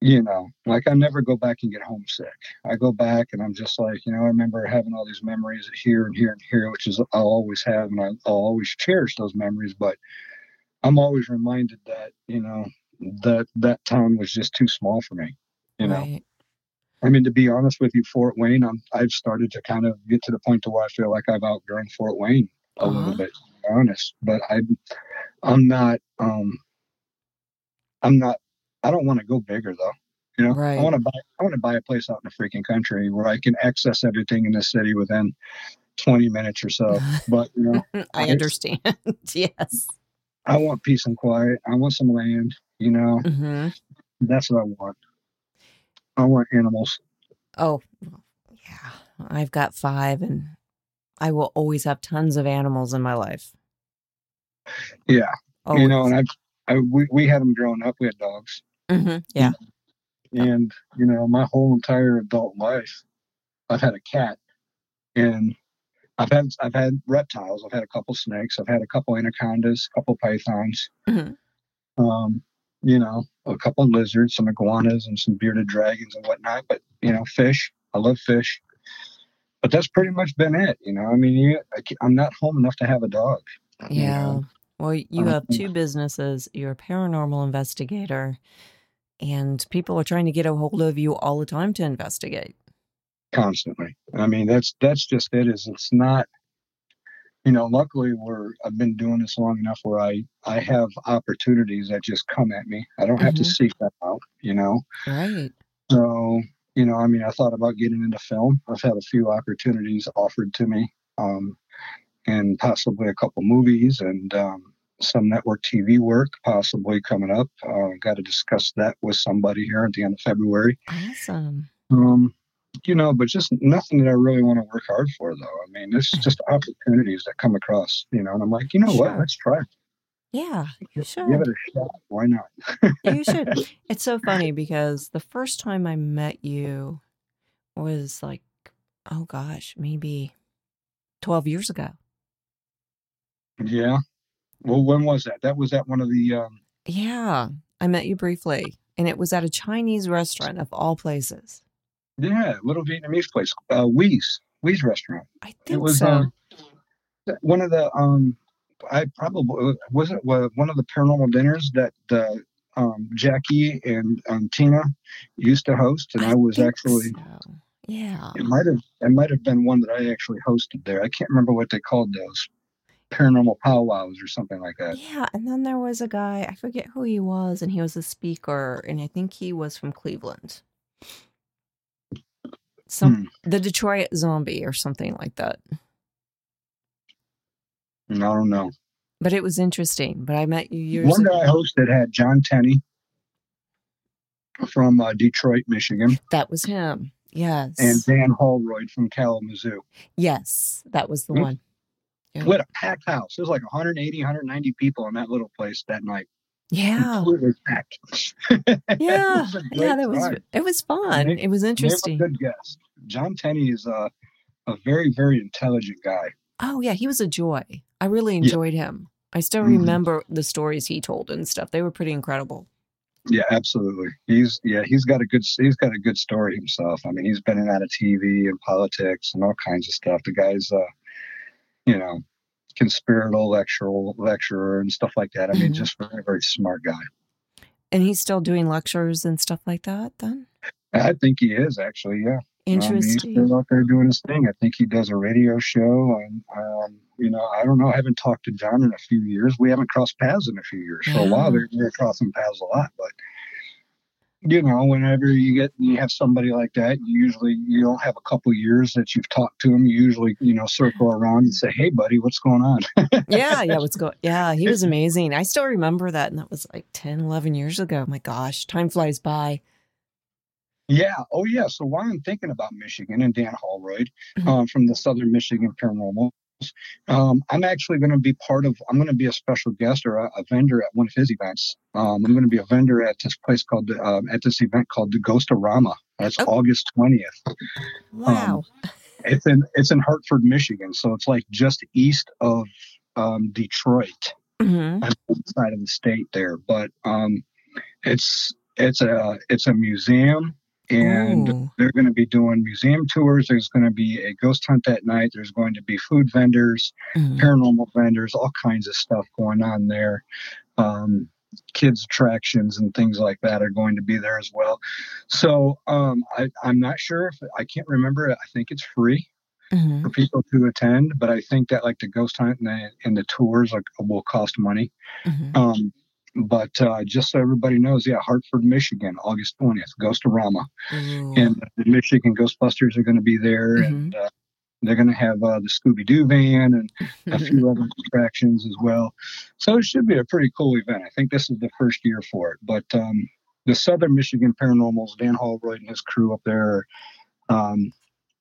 you know, like I never go back and get homesick. I go back and I'm just like, you know, I remember having all these memories here and here and here, which is I'll always have, and I'll always cherish those memories. But I'm always reminded that, you know, that that town was just too small for me. You know, Right. I mean, to be honest with you, Fort Wayne, I'm, I've started to kind of get to the point to where I feel like I've outgrown Fort Wayne a Uh-huh. little bit, to be honest. But I, I'm not, um, I'm not, I don't want to go bigger though. You know, Right. I want to buy, I want to buy a place out in the freaking country where I can access everything in the city within 20 minutes or so. [LAUGHS] But you know, I understand. [LAUGHS] yes. I want peace and quiet. I want some land. You know, hmm that's what I want. I want animals. Oh, yeah. I've got five, and I will always have tons of animals in my life. Yeah, Oh, you know, and I, I we, we had them growing up. We had dogs. hmm yeah. And, you know, my whole entire adult life, I've had a cat and I've had, I've had reptiles. I've had a couple snakes. I've had a couple anacondas, a couple pythons, Mhm. um, you know, a couple lizards, some iguanas and some bearded dragons and whatnot. But, you know, fish, I love fish. But that's pretty much been it. You know, I mean, you, I, i'm not home enough to have a dog. you Yeah. know. Well, you Um, have two businesses. You're a paranormal investigator, and people are trying to get a hold of you all the time to investigate. constantly. I mean, that's that's just it. Is it's not, you know. Luckily, we're I've been doing this long enough where I I have opportunities that just come at me. I don't have to Mhm. seek them out. You know. Right. So you know, I mean, I thought about getting into film. I've had a few opportunities offered to me, um, and possibly a couple movies and um, some network TV work possibly coming up. Uh, Got to discuss that with somebody here at the end of February. Awesome. Um, you know, but just nothing that I really want to work hard for, though. I mean, it's just opportunities that come across, you know, and I'm like, you know what? Let's try. Yeah, you should. Give it a shot. Why not? You should. It's so funny because the first time I met you was like, oh gosh, maybe 12 years ago. Yeah. Well, when was that? That was at one of the. Um, Yeah, I met you briefly, and it was at a Chinese restaurant of all places. yeah, little Vietnamese place, uh, Wee's Wee's restaurant. I think It was so. um, one of the. Um, I probably was it wa- one of the paranormal dinners that uh, um, Jackie and um, Tina used to host, and I, was actually. so. Yeah. It might have it might have been one that I actually hosted there. I can't remember what they called those paranormal powwows or something like that. Yeah, and then there was a guy, I forget who he was, and he was a speaker, and I think he was from Cleveland. Some the Detroit zombie or something like that. I don't know. But it was interesting. But I met you years One ago. that I hosted had John Tenney from uh, Detroit, Michigan, That was him. Yes. and Dan Holroyd from Kalamazoo. yes, that was the Hmm. one. Yeah. We had a packed house. Was like 180, 190 people in that little place that night. Yeah. Completely packed. [LAUGHS] Yeah. was a great Yeah, that was time. it was fun. They- It was interesting. good guest. John Tenney is a, a very, very intelligent guy. Oh yeah, he was a joy. I really Yeah. enjoyed him. I still Mhm. remember the stories he told and stuff. They were pretty incredible. Yeah, absolutely. He's yeah, he's got a good he's got a good story himself. I mean, he's been in out of TV and politics and all kinds of stuff. The guy's uh, you know, conspiratorial lecturer lecturer and stuff like that. I mean, Mhm. just very very smart guy. And he's still doing lectures and stuff like that then? I think he is actually. Yeah, Um, he's Interesting. out there doing his thing. I think he does a radio show, and um, you know, I don't know. I haven't talked to John in a few years. We haven't crossed paths in a few years. For a while, Yeah. we were crossing paths a lot, but you know, whenever you get you have somebody like that, you usually you don't have a couple years that you've talked to him. You usually you know circle around and say, "Hey, buddy, what's going on?" [LAUGHS] yeah, yeah, what's going Yeah, he was amazing. I still remember that and that was like 10, 11 years ago. my gosh, time flies by. Yeah. Oh, yeah. So while I'm thinking about Michigan and Dan Holroyd Mhm. um, from the Southern Michigan Paranormal, um, I'm actually going to be part of. I'm going to be a special guest or a, a vendor at one of his events. Um, I'm going to be a vendor at this place called um, at this event called the Ghostorama. That's Oh. August 20th. Wow. It's in it's in Hartford, Michigan. So it's like just east of um, Detroit. hmm on the side of the state there. But um, it's it's a it's a museum, and Ooh. they're going to be doing museum tours. There's going to be a ghost hunt that night. There's going to be food vendors, Mhm. paranormal vendors, all kinds of stuff going on there. Um, kids attractions and things like that are going to be there as well. So um, I, I'm not sure if I can't remember. I think it's free Mhm. for people to attend, but I think that like the ghost hunt and the, and the tours like, will cost money. Mhm. Um, but uh, just so everybody knows, yeah, Hartford, Michigan, August 20th, Ghostorama. And the Michigan Ghostbusters are going to be there. And uh, they're going to have uh, the Scooby Doo van and a few [LAUGHS] other attractions as well. So it should be a pretty cool event. I think this is the first year for it. But um, the Southern Michigan Paranormals, Dan Holroyd and his crew up there, are, um,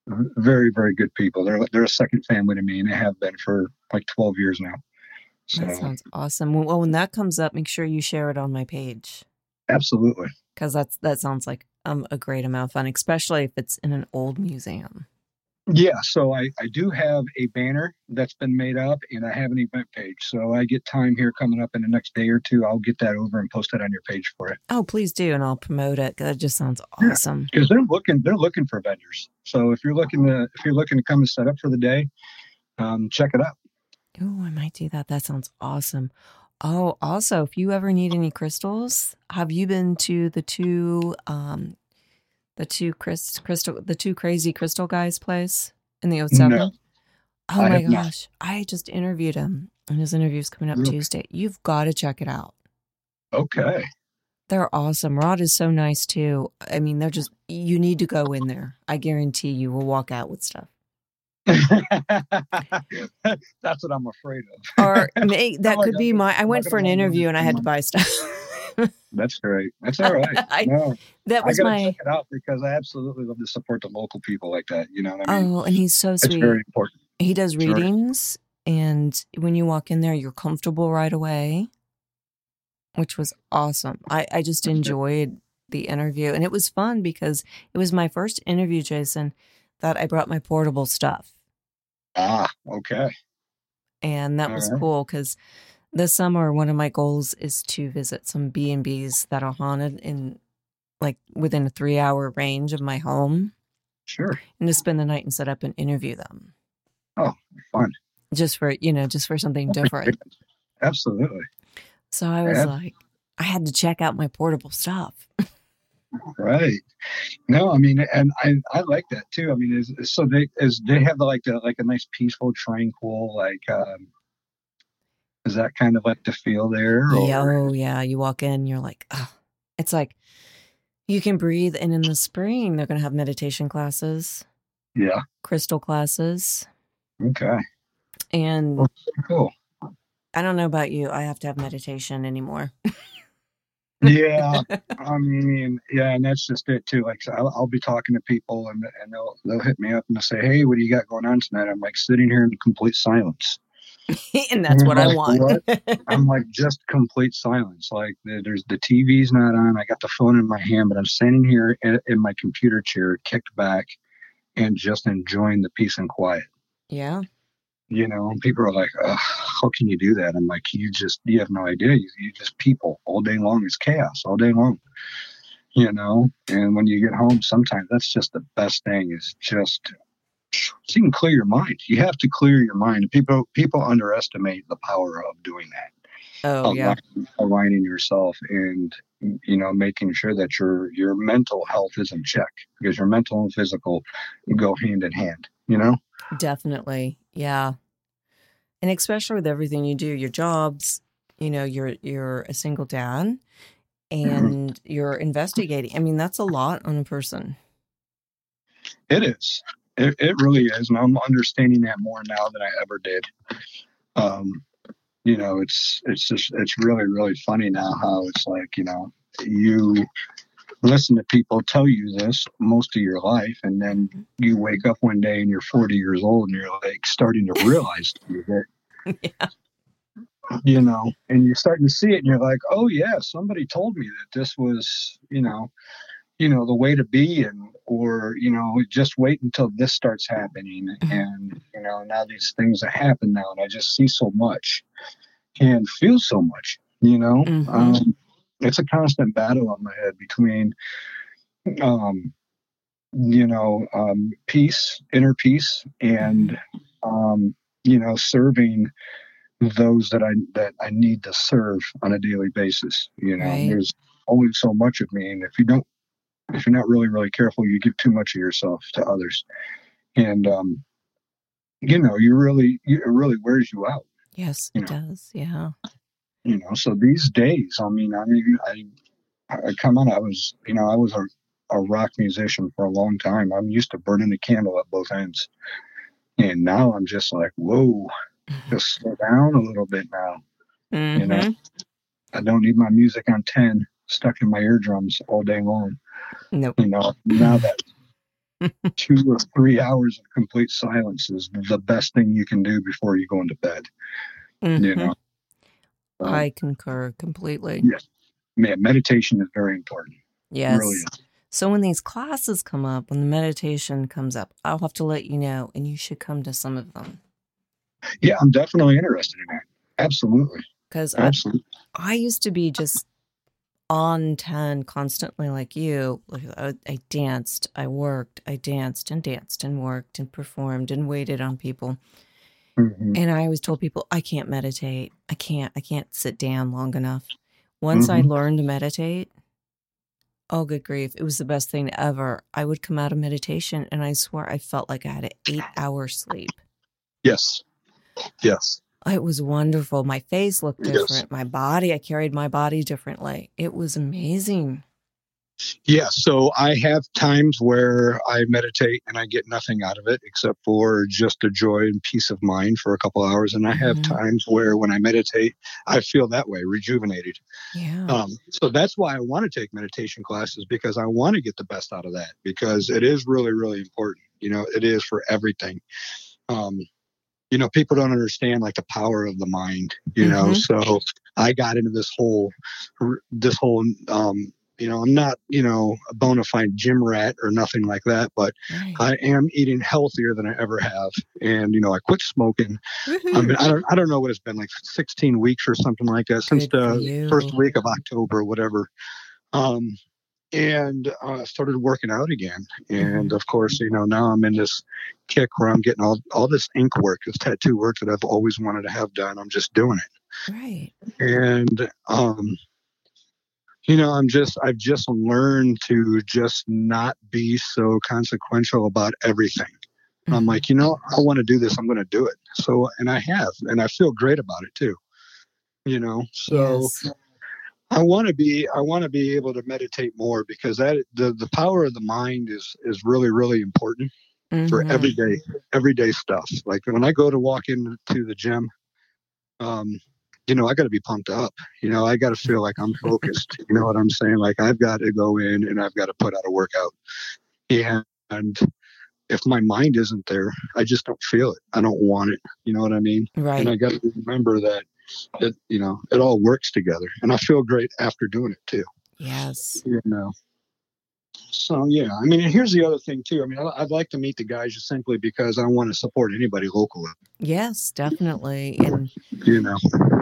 very, very good people. They're, they're a second family to me, and they have been for like 12 years now. So, That sounds awesome. Well, when that comes up, make sure you share it on my page absolutely. because that's that sounds like um, a great amount of fun, especially if it's in an old museum. Yeah, so I, I do have a banner that's been made up and I have an event page. So I get time here coming up in the next day or two. I'll get that over and post it on your page for it. Oh, please do, and I'll promote it. That just sounds awesome. Because they're looking they're looking for vendors. So if you're looking to if you're looking to come and set up for the day, um, check it out. Oh, I might do that. That sounds awesome. Oh, also, if you ever need any crystals, have you been to the two, um, the two Chris, crystal, the two crazy crystal guys place in the 07? No, oh I my have not. gosh. I just interviewed him and his interview's coming up Really? Tuesday. You've got to check it out. Okay. They're awesome. Rod is so nice too. I mean, they're just, you need to go in there. I guarantee you will walk out with stuff. [LAUGHS] That's what I'm afraid of. Or [LAUGHS] may, that could be my, I went for an interview and I had to buy stuff. [LAUGHS] That's great. That's all right. I- no, that I was gotta my, check it out because I absolutely love to support the local people like that. You know what I mean? oh, and he's so it's sweet. very important. He does Sure. readings, and when you walk in there, you're comfortable right away, which was awesome. I, I just enjoyed the interview, and it was fun because it was my first interview, Jason, that I brought my portable stuff. Ah, okay. And that All was right. cool because this summer, one of my goals is to visit some B&Bs that are haunted in like within a three hour range of my home Sure. and to spend the night and set up and interview them Oh, Fun. just for, you know, just for something different. Absolutely. So I was like, I had to check out my portable stuff. [LAUGHS] Right. No, I mean, and I, I like that too. I mean, is so they is they have the, like the like a nice peaceful, tranquil, like um, is that kind of like the feel there? Yeah, oh yeah. You walk in, you're like, oh, it's like you can breathe. And in the spring, they're going to have meditation classes, Yeah. crystal classes. Okay. And Well, Cool. I don't know about you. I have to have meditation anymore. [LAUGHS] Yeah. [LAUGHS] I mean, yeah, and that's just it too. Like, I'll, I'll be talking to people, and and they'll they'll hit me up and they'll say, "Hey, what do you got going on tonight?" I'm like sitting here in complete silence. [LAUGHS] and that's what I want. What? I'm [LAUGHS] like just complete silence. Like there's the TV's not on. I got the phone in my hand, but I'm sitting here in, in my computer chair, kicked back, and just enjoying the peace and quiet. Yeah. You know, and people are like, "How can you do that?" I'm like, "You just you have no idea. You, you just people all day long. It's chaos all day long." You know, and when you get home, sometimes that's just the best thing. Is just so you can clear your mind. You have to clear your mind. People people underestimate the power of doing that. Oh aligning, yeah, aligning yourself and you know making sure that your your mental health is in check because your mental and physical go hand in hand. You know. Definitely, yeah. And especially with everything you do, your jobs. You know, you're you're a single dad, mm-hmm. and mm-hmm. you're investigating. I mean, that's a lot on a person. It is. It, it really is, and I'm understanding that more now than I ever did. Um, you know, it's it's just it's really really funny now how it's like you know you listen to people tell you this most of your life, and then you wake up one day and you're 40 years old and you're like starting to realize that. [LAUGHS] yeah. You know, and you're starting to see it, and you're like, "Oh yeah, somebody told me that this was, you know, you know the way to be and or you know just wait until this starts happening mm-hmm. and you know now these things that happen now and i just see so much and feel so much you know mm-hmm. um, it's a constant battle on my head between um, you know um, peace inner peace and um, you know serving those that i that i need to serve on a daily basis you know right. there's only so much of me and if you don't if you're not really really careful you give too much of yourself to others and um you know you really it really wears you out yes it know? does yeah you know so these days i mean i mean i i come on i was you know i was a, a rock musician for a long time i'm used to burning a candle at both ends and now i'm just like whoa mm-hmm. just slow down a little bit now mm-hmm. you know mm-hmm. i don't need my music on 10 stuck in my eardrums all day long Nope. You know, now that [LAUGHS] two or three hours of complete silence is the best thing you can do before you go into bed. Mm-hmm. You know, um, I concur completely. Yes, man, meditation is very important. Yes. Really so when these classes come up, when the meditation comes up, I'll have to let you know, and you should come to some of them. Yeah, I'm definitely interested in that. Absolutely. Because I, I used to be just on 10 constantly like you. I, I danced, I worked, I danced and danced and worked and performed and waited on people. Mm-hmm. And I always told people, I can't meditate. I can't, I can't sit down long enough. Once mm-hmm. I learned to meditate, oh, good grief, it was the best thing ever. I would come out of meditation and I swear I felt like I had an eight hour sleep. Yes. Yes. It was wonderful. My face looked different. Yes. My body, I carried my body differently. It was amazing. Yeah, so I have times where I meditate and I get nothing out of it except for just a joy and peace of mind for a couple hours. And I have mm-hmm. times where when I meditate, I feel that way, rejuvenated. Yeah. Um, so that's why I want to take meditation classes because I want to get the best out of that because it is really, really important. You know, it is for everything. Um, you know people don't understand like the power of the mind you know mm-hmm. so i got into this whole this whole um you know i'm not you know a bona fide gym rat or nothing like that but right. i am eating healthier than i ever have and you know i quit smoking I, mean, I don't i don't know what it's been like 16 weeks or something like that since the first week of october whatever um and uh, started working out again. And mm-hmm. of course, you know, now I'm in this kick where I'm getting all, all this ink work, this tattoo work that I've always wanted to have done. I'm just doing it. Right. And, um, you know, I'm just, I've just learned to just not be so consequential about everything. Mm-hmm. I'm like, you know, I want to do this. I'm going to do it. So, and I have, and I feel great about it too. You know, so yes. I want to be I want to be able to meditate more because that the the power of the mind is is really really important mm-hmm. for everyday everyday stuff. Like when I go to walk into the gym, um, you know, I got to be pumped up. You know, I got to feel like I'm focused. you know what I'm saying? Like I've got to go in and I've got to put out a workout. And, and if my mind isn't there, I just don't feel it. I don't want it. You know what I mean? Right. And I got to remember that it, you know, it all works together. And I feel great after doing it too. Yes. You know. So yeah, I mean, and here's the other thing too. I mean, I- I'd like to meet the guys just simply because I want to support anybody locally. Yes, definitely. And You know.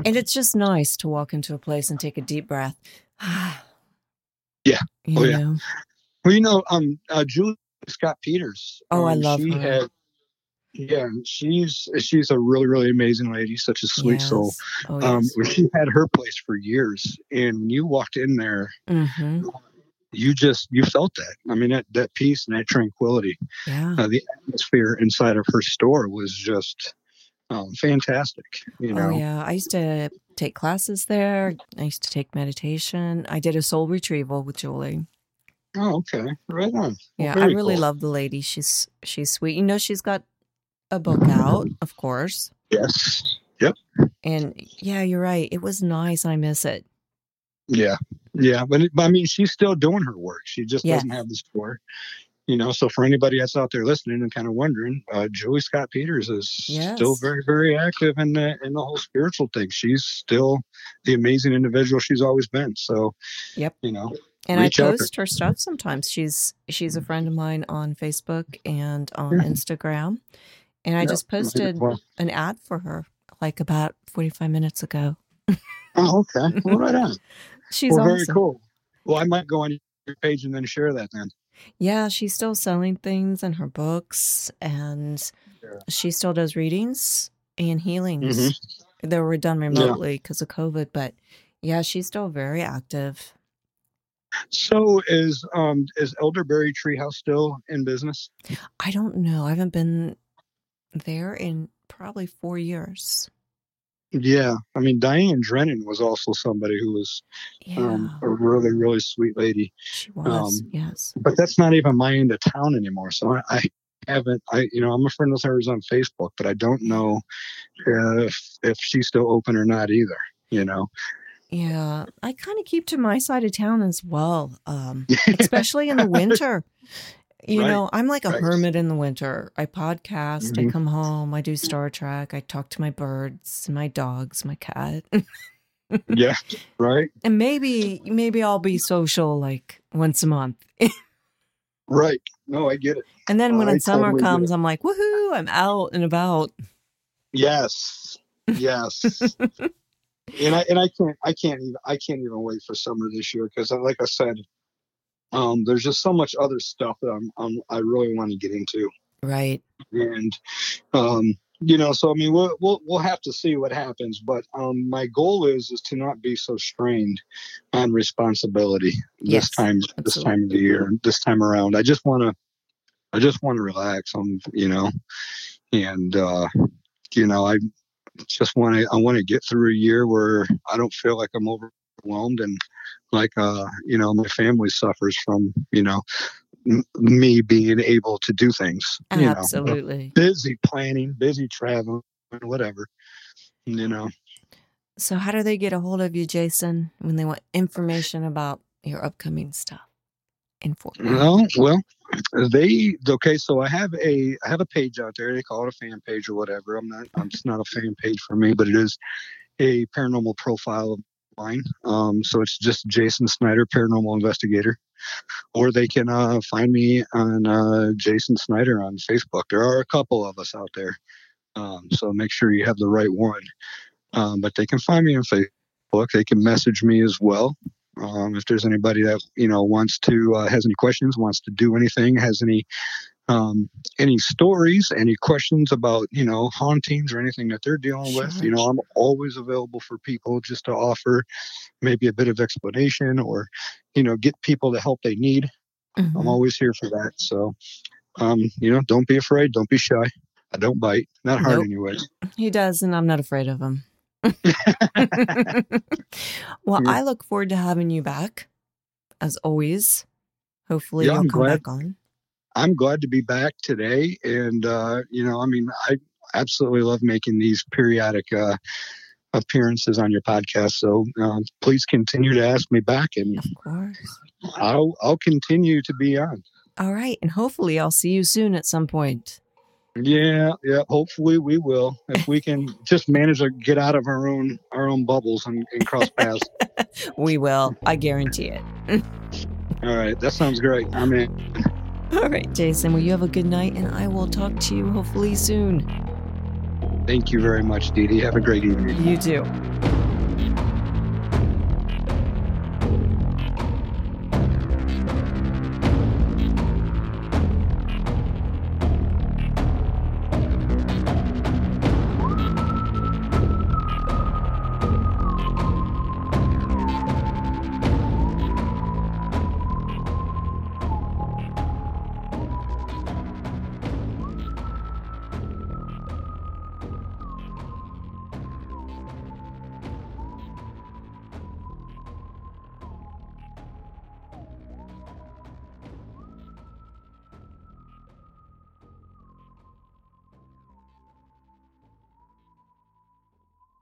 and it's just nice to walk into a place and take a deep breath. [SIGHS] Yeah. You Oh, yeah. know? Well, you know, um, uh, Julie Scott Peters. Oh, I um, love she her. Had, yeah, she's she's a really really amazing lady, such a sweet soul. Yes. Oh, Um, yes. she had her place for years, and when you walked in there, hmm you just you felt that. I mean, that that peace and that tranquility. Yeah. Uh, the atmosphere inside of her store was just um, fantastic. You know. Oh, yeah. I used to take classes there. I used to take meditation. I did a soul retrieval with Julie. Oh, okay, right on. Well, Yeah, I really cool. love the lady. She's she's sweet. You know, she's got a book out, of course. Yes. Yep. And yeah, you're right. It was nice. I miss it. Yeah, yeah, but, it, but I mean, she's still doing her work. She just Yes. doesn't have the store, you know. So for anybody that's out there listening and kind of wondering, uh, Julie Scott Peters is still very, very active in the in the whole spiritual thing. She's still the amazing individual she's always been. So, Yep. you know, And Reach I post her stuff sometimes. She's she's a friend of mine on Facebook and on Yeah. Instagram. And I yeah, just posted Well, an ad for her like about 45 minutes ago. oh, okay, well, right on. [LAUGHS] She's well, very cool. Well, I might go on your page and then share that then. Yeah, she's still selling things in her books and Yeah. she still does readings and healings. Mhm. They were done remotely because of COVID, but yeah, she's still very active. So is um is Elderberry Treehouse still in business? I don't know. I haven't been there in probably four years. Yeah, I mean Diane Drennan was also somebody who was Yeah, um, a really really sweet lady. she was. um, yes. But that's not even my end of town anymore. So I, I haven't. I you know I'm a friend of hers on Facebook, but I don't know if if she's still open or not either. You know. Yeah, I kind of keep to my side of town as well, um, [LAUGHS] especially in the winter. You Right, know, I'm like a right. hermit in the winter. I podcast, I Mhm. come home, I do Star Trek, I talk to my birds, my dogs, my cat. yeah. Right. [LAUGHS] and maybe maybe I'll be social like once a month. [LAUGHS] Right. No, I get it. And then when I summer totally comes, I'm like, woohoo, I'm out and about. Yes. Yes. [LAUGHS] and I and I can't I can't even I can't even wait for summer this year because like I said, um, there's just so much other stuff that I'm, I'm I really want to get into, Right. and um, you know, so I mean, we'll we'll we'll have to see what happens. But um, my goal is is to not be so strained on responsibility this Yes, time this time of the year this time around. I just want to I just want to relax. Um, you know, and uh, you know, I just want to I want to get through a year where I don't feel like I'm overwhelmed and like uh you know my family suffers from you know m- me being able to do things. You know, Absolutely. busy planning, busy traveling, whatever. You know. So, how do they get a hold of you, Jason, when they want information about your upcoming stuff in Fort? Well, well, they okay. So I have a I have a page out there. They call it a fan page or whatever. I'm not. I'm, it's not a fan page for me, but it is a paranormal profile of mine. Um, so it's just Jason Snyder, paranormal investigator, or they can uh, find me on uh, Jason Snyder on Facebook. There are a couple of us out there, um, so make sure you have the right one. Um, but they can find me on Facebook. They can message me as well. Um, if there's anybody that you know wants to uh, has any questions, wants to do anything, has any um, any stories, any questions about you know hauntings or anything that they're dealing with, you know, I'm always available for people just to offer maybe a bit of explanation or you know get people the help they need. I'm Mhm. always here for that. So, um, you know, don't be afraid, don't be shy. I don't bite, not hard Nope. anyway. [LAUGHS] He does, and I'm not afraid of him. [LAUGHS] [LAUGHS] well, Yeah. I look forward to having you back, as always. Hopefully, Yeah, you'll I'm come glad. back on. I'm glad to be back today. And, uh, you know, I mean, I absolutely love making these periodic uh, appearances on your podcast. So uh, please continue to ask me back and Of course. I'll, I'll continue to be on. All right. And hopefully I'll see you soon at some point. Yeah, yeah. Hopefully we will. If we can [LAUGHS] just manage to get out of our own our own bubbles and, and cross paths. [LAUGHS] we will. I guarantee it. [LAUGHS] All right. That sounds great. I'm in. [LAUGHS] All right, Jason. Well, you have a good night, and I will talk to you hopefully soon. Thank you very much, Dee Dee. Have a great evening. You too.